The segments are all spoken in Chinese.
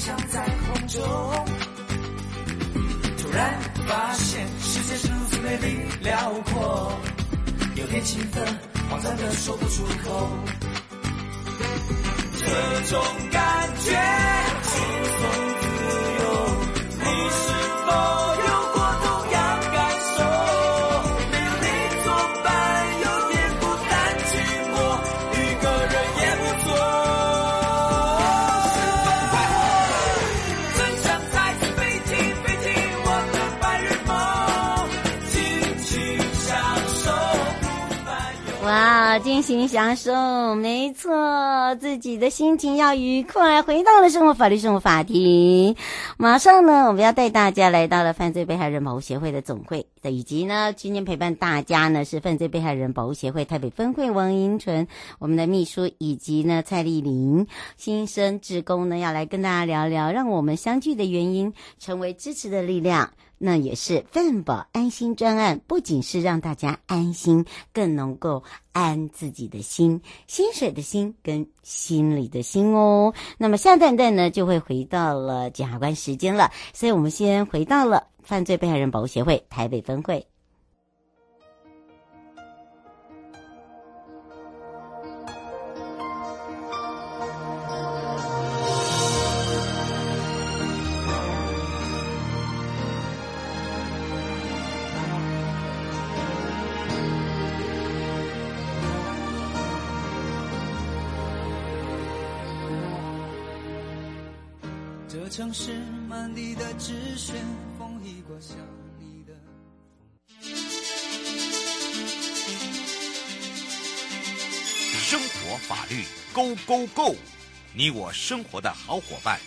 翔在空中，突然发现世界是如此美丽辽阔，有点兴奋，慌张的说不出口，这种感尽情享受，没错，自己的心情要愉快。回到了生活法律生活法庭，马上呢，我们要带大家来到了犯罪被害人保护协会的总会，以及呢，今天陪伴大家呢是犯罪被害人保护协会台北分会王迎淳，我们的秘书，以及呢蔡丽玲新生职工呢要来跟大家聊聊，让我们相聚的原因，成为支持的力量。那也是犯保安心专案，不仅是让大家安心，更能够安自己的心，薪水的心跟心里的心哦。那么下段段呢，就会回到了检察官时间了，所以我们先回到了犯罪被害人保护协会台北分会。这城市满地的纸屑，风一刮像你的。生活法律 Go Go Go，你我生活的好伙伴，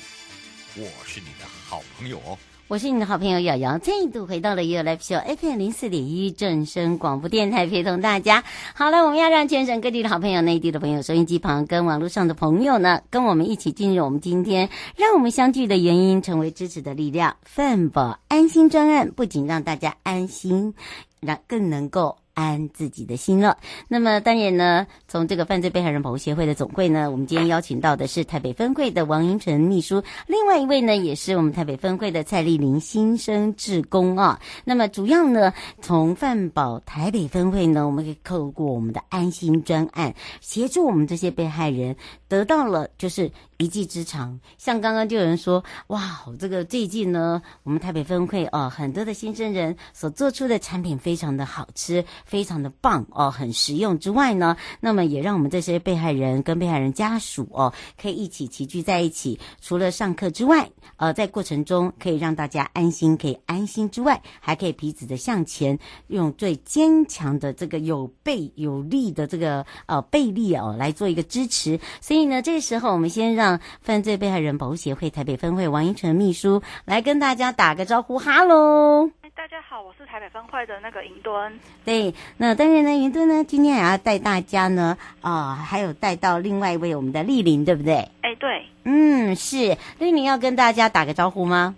我是你的好朋友哦。我是你的好朋友瑶瑶，再度回到了 You Live Show FM 零四点一正声广播电台，陪同大家。好了，我们要让全省各地的好朋友、内地的朋友、收音机旁跟网络上的朋友呢，跟我们一起进入我们今天让我们相聚的原因，成为支持的力量。范宝安心专案不仅让大家安心，让更能够。安自己的心了。那么当然呢，从这个犯罪被害人保护协会的总会呢，我们今天邀请到的是台北分会的王银成秘书，另外一位呢也是我们台北分会的蔡丽玲新生志工啊。那么主要呢，从犯保台北分会呢，我们可以透过我们的安心专案，协助我们这些被害人得到了就是一技之长。像刚刚就有人说，哇，这个最近呢，我们台北分会啊，很多的新生人所做出的产品非常的好吃。非常的棒哦，很实用之外呢，那么也让我们这些被害人跟被害人家属哦，可以一起齐聚在一起。除了上课之外，呃，在过程中可以让大家安心，可以安心之外，还可以彼此的向前，用最坚强的这个有背有力的这个呃背力哦来做一个支持。所以呢，这个时候我们先让犯罪被害人保护协会台北分会王英成秘书来跟大家打个招呼，哈喽。大家好，我是台北分会的那个尹敦。对，那当然呢，云端呢，今天也要带大家呢，啊、呃，还有带到另外一位我们的丽玲，对不对？哎，对，嗯，是丽玲要跟大家打个招呼吗？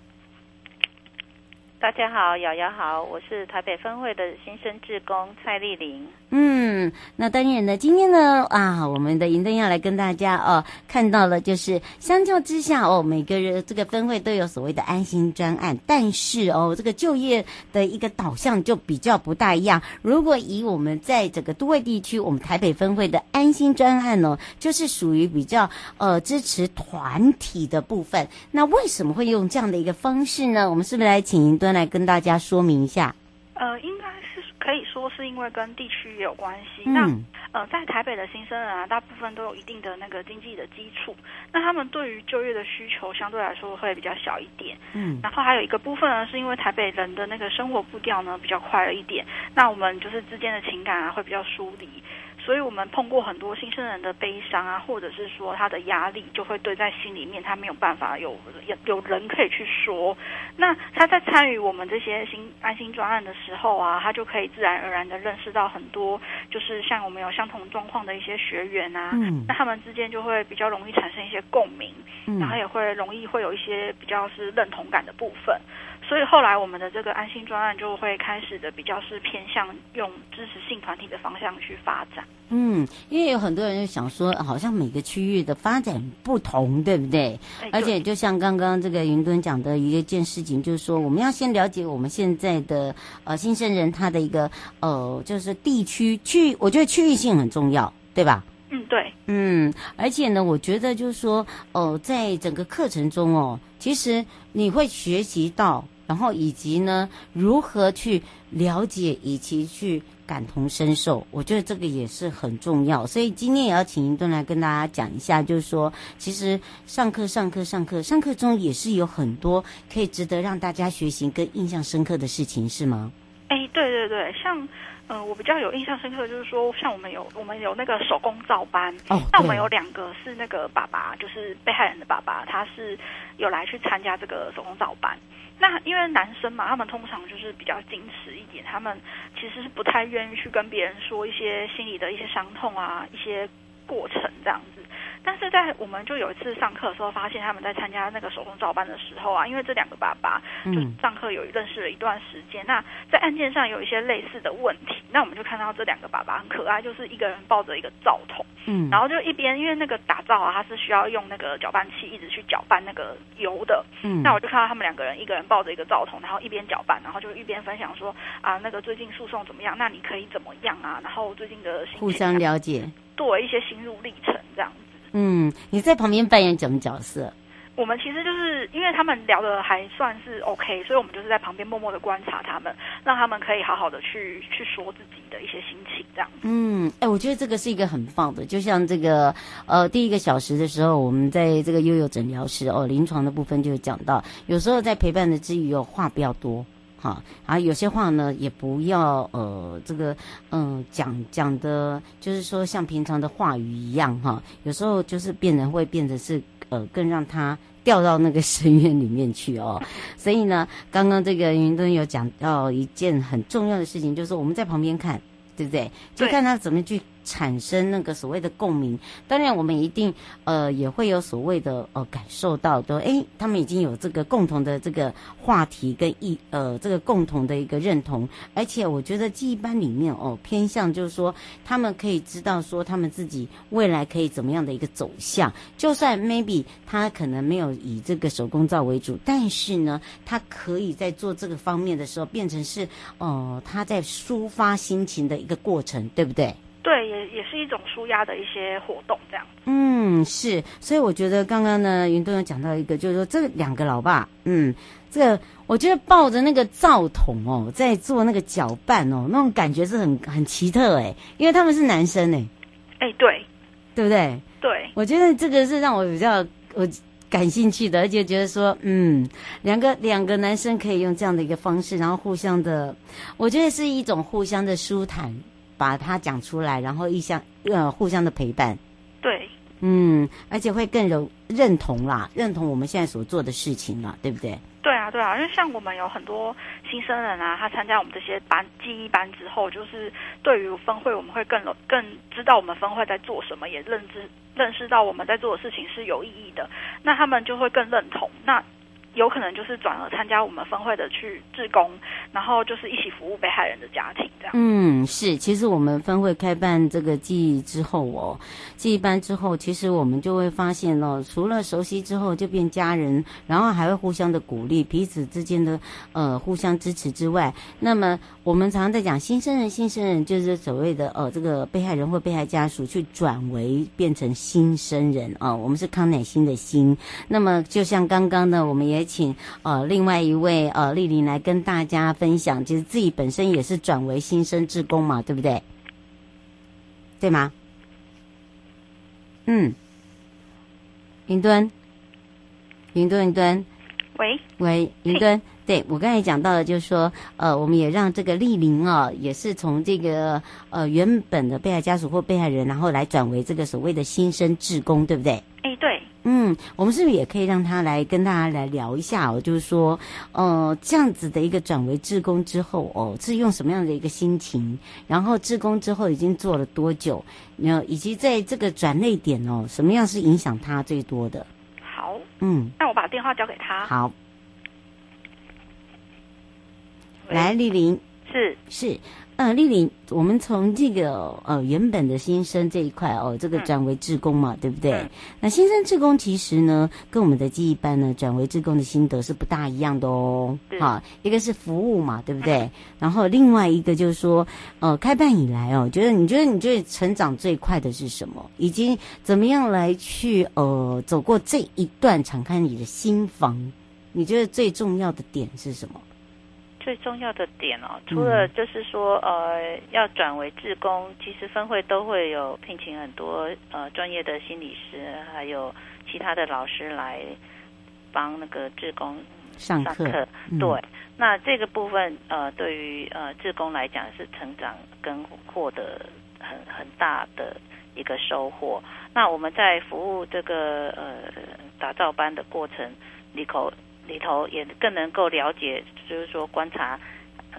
大家好，瑶瑶好，我是台北分会的新生志工蔡丽玲。嗯，那当然呢，今天呢啊，我们的银灯要来跟大家哦，看到了就是相较之下哦，每个人这个分会都有所谓的安心专案，但是哦，这个就业的一个导向就比较不大一样。如果以我们在整个都会地区，我们台北分会的安心专案呢，就是属于比较呃支持团体的部分。那为什么会用这样的一个方式呢？我们是不是来请银灯来跟大家说明一下？呃，应该是可以说是因为跟地区也有关系。嗯、那呃，在台北的新生人啊，大部分都有一定的那个经济的基础，那他们对于就业的需求相对来说会比较小一点。嗯，然后还有一个部分呢，是因为台北人的那个生活步调呢比较快了一点，那我们就是之间的情感啊会比较疏离。所以我们碰过很多新生人的悲伤啊，或者是说他的压力就会堆在心里面，他没有办法有有有人可以去说。那他在参与我们这些新安心专案的时候啊，他就可以自然而然的认识到很多，就是像我们有相同状况的一些学员啊，嗯，那他们之间就会比较容易产生一些共鸣，嗯，然后也会容易会有一些比较是认同感的部分。所以后来我们的这个安心专案就会开始的比较是偏向用支持性团体的方向去发展。嗯，因为有很多人就想说，好像每个区域的发展不同，对不对？哎、对。而且就像刚刚这个云敦讲的一件事情，就是说我们要先了解我们现在的呃新生人他的一个呃就是地区区，我觉得区域性很重要，对吧？嗯，对。嗯，而且呢，我觉得就是说哦、呃，在整个课程中哦，其实你会学习到。然后以及呢，如何去了解以及去感同身受，我觉得这个也是很重要。所以今天也要请一顿来跟大家讲一下，就是说，其实上课、上课、上课，上课中也是有很多可以值得让大家学习跟印象深刻的事情，是吗？哎，对对对，像、呃，我比较有印象深刻的就是说，像我们有我们有那个手工皂班，哦，那我们有两个是那个爸爸，就是被害人的爸爸，他是有来去参加这个手工皂班。那因为男生嘛，他们通常就是比较矜持一点，他们其实是不太愿意去跟别人说一些心里的一些伤痛啊，一些过程这样子。但是在我们就有一次上课的时候，发现他们在参加那个手工照班的时候啊，因为这两个爸爸就上课有认识了一段时间，嗯，那在案件上有一些类似的问题，那我们就看到这两个爸爸很可爱，就是一个人抱着一个灶桶，嗯，然后就一边因为那个打皂啊，他是需要用那个搅拌器一直去搅拌那个油的，嗯，那我就看到他们两个人，一个人抱着一个灶桶，然后一边搅拌，然后就一边分享说啊，那个最近诉讼怎么样？那你可以怎么样啊？然后最近的心互相了解，对一些心路历程这样子。嗯，你在旁边扮演什么角色？我们其实就是因为他们聊的还算是 OK，所以我们就是在旁边默默的观察他们，让他们可以好好的去去说自己的一些心情，这样。嗯，哎，我觉得这个是一个很棒的，就像这个呃第一个小时的时候，我们在这个悠悠诊疗室哦临床的部分就讲到，有时候在陪伴的之余，哦话不要多。好，啊有些话呢，也不要呃，这个嗯、呃，讲讲的，就是说像平常的话语一样哈。有时候就是变得会变得是呃，更让他掉到那个深渊里面去哦。所以呢，刚刚这个云灯有讲到一件很重要的事情，就是我们在旁边看，对不对？就看他怎么去。产生那个所谓的共鸣，当然我们一定呃也会有所谓的呃感受到的，诶，他们已经有这个共同的这个话题跟一呃这个共同的一个认同，而且我觉得记忆班里面哦偏向就是说他们可以知道说他们自己未来可以怎么样的一个走向，就算 maybe 他可能没有以这个手工皂为主，但是呢，他可以在做这个方面的时候变成是哦、他在抒发心情的一个过程，对不对？也是一种舒压的一些活动，这样。嗯，是，所以我觉得刚刚呢，云东有讲到一个，就是说这两个老爸，嗯，这个我觉得抱着那个灶桶哦，在做那个搅拌哦，那种感觉是很很奇特哎，因为他们是男生哎，哎，对，对不对？对，我觉得这个是让我比较我感兴趣的，而且觉得说，嗯，两个两个男生可以用这样的一个方式，然后互相的，我觉得是一种互相的舒坦。把它讲出来，然后一相呃互相的陪伴，对，嗯，而且会更有认同啦，认同我们现在所做的事情啦，对不对？对啊，对啊，因为像我们有很多新生人啊，他参加我们这些班记忆班之后，就是对于分会，我们会更更知道我们分会在做什么，也认知认识到我们在做的事情是有意义的，那他们就会更认同。那有可能就是转而参加我们分会的去志工，然后就是一起服务被害人的家庭嗯，是，其实我们分会开办这个记忆之后哦，记忆班之后，其实我们就会发现哦，除了熟悉之后就变家人，然后还会互相的鼓励，彼此之间的呃互相支持之外，那么我们常常在讲新生人，新生人就是所谓的呃这个被害人或被害家属去转为变成新生人啊、我们是康乃馨的馨。那么就像刚刚呢，我们也。请呃，另外一位呃，丽玲来跟大家分享，其实自己本身也是转为新生志工嘛，对不对？对吗？嗯，云端，云端，云端，喂喂，云端，对，我刚才讲到的，就是说，呃，我们也让这个丽玲啊，也是从这个呃原本的被害家属或被害人，然后来转为这个所谓的新生志工，对不对？哎，对。嗯，我们是不是也可以让他来跟大家来聊一下哦？就是说，呃，这样子的一个转为志工之后哦，是用什么样的一个心情？然后志工之后已经做了多久？然后以及在这个转捩点哦，什么样是影响他最多的？好，嗯，那我把电话交给他。好，来，丽玲，是是。呃，丽玲，我们从这个呃原本的新生这一块哦，这个转为志工嘛，嗯、对不对？嗯、那新生志工其实呢，跟我们的记忆班呢转为志工的心得是不大一样的哦。好，一个是服务嘛，对不对？嗯、然后另外一个就是说，呃，开办以来哦，觉得你觉得你觉得成长最快的是什么？以及怎么样来去呃走过这一段敞开你的心房？你觉得最重要的点是什么？最重要的点哦，除了就是说，呃，要转为志工，其实分会都会有聘请很多呃专业的心理师，还有其他的老师来帮那个志工上课。上课嗯、对，那这个部分呃，对于呃志工来讲是成长跟获得很很大的一个收获。那我们在服务这个呃打造班的过程里头。里头也更能够了解，就是说观察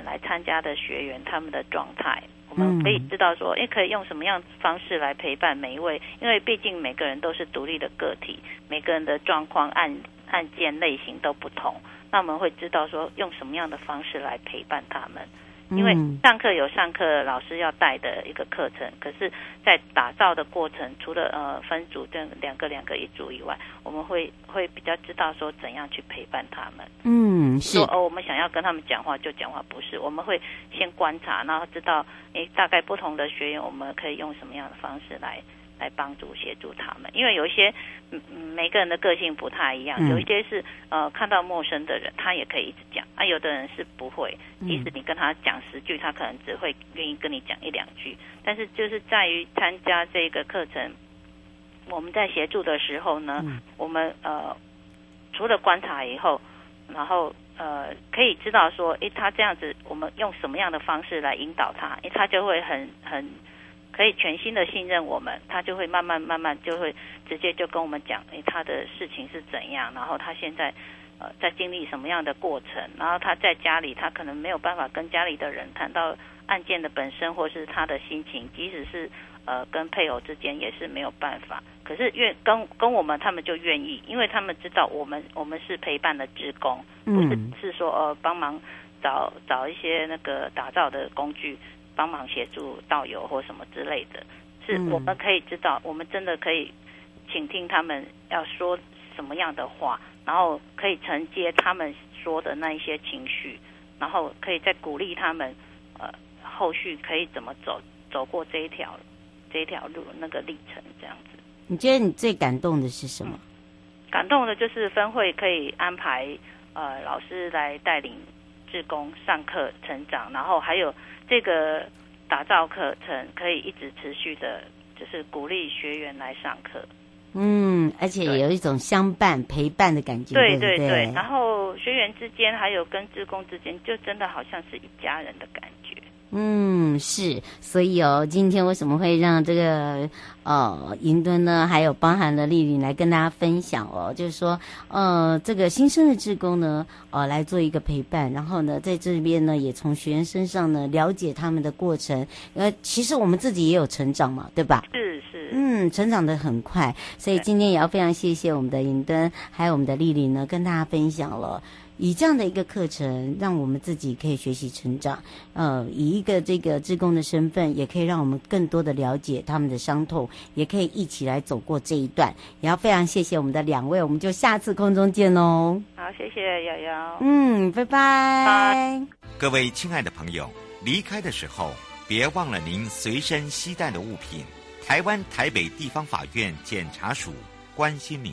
来参加的学员他们的状态，我们可以知道说，诶，可以用什么样方式来陪伴每一位，因为毕竟每个人都是独立的个体，每个人的状况案案件类型都不同，那我们会知道说，用什么样的方式来陪伴他们。因为上课有上课老师要带的一个课程，可是，在打造的过程，除了呃分组这两个两个一组以外，我们会会比较知道说怎样去陪伴他们。嗯，是。说哦，我们想要跟他们讲话就讲话，不是，我们会先观察，然后知道诶，大概不同的学员，我们可以用什么样的方式来。来帮助协助他们，因为有一些嗯每个人的个性不太一样，有一些是呃看到陌生的人，他也可以一直讲，啊，有的人是不会，即使你跟他讲十句，他可能只会愿意跟你讲一两句。但是就是在于参加这个课程，我们在协助的时候呢，我们呃除了观察以后，然后呃可以知道说，诶，他这样子，我们用什么样的方式来引导他，诶，他就会很很。可以全心的信任我们，他就会慢慢慢慢就会直接就跟我们讲，诶，他的事情是怎样，然后他现在呃在经历什么样的过程，然后他在家里他可能没有办法跟家里的人谈到案件的本身或是他的心情，即使是呃跟配偶之间也是没有办法。可是愿跟跟我们他们就愿意，因为他们知道我们我们是陪伴的职工，不是是说呃帮忙找找一些那个打造的工具。帮忙协助导游或什么之类的，是我们可以知道，我们真的可以倾听他们要说什么样的话，然后可以承接他们说的那一些情绪，然后可以再鼓励他们，呃，后续可以怎么走，走过这一条这一条路那个历程这样子。你觉得你最感动的是什么？嗯，感动的就是分会可以安排呃老师来带领志工上课成长，然后还有。这个打造课程可以一直持续的，就是鼓励学员来上课。嗯，而且有一种相伴陪伴的感觉。对对对，然后学员之间还有跟志工之间，就真的好像是一家人的感觉。嗯，是，所以哦，今天为什么会让这个呃云端呢，还有包含了丽丽来跟大家分享哦，就是说呃这个新生的志工呢，呃来做一个陪伴，然后呢在这边呢也从学员身上呢了解他们的过程，呃其实我们自己也有成长嘛，对吧？是是，嗯，成长的很快，所以今天也要非常谢谢我们的云端，还有我们的丽丽呢，跟大家分享了。以这样的一个课程，让我们自己可以学习成长。呃，以一个这个志工的身份，也可以让我们更多的了解他们的伤痛，也可以一起来走过这一段。也要非常谢谢我们的两位，我们就下次空中见喽。好，谢谢瑶瑶。嗯，拜拜。拜。各位亲爱的朋友，离开的时候别忘了您随身携带的物品。台湾台北地方法院检察署关心您。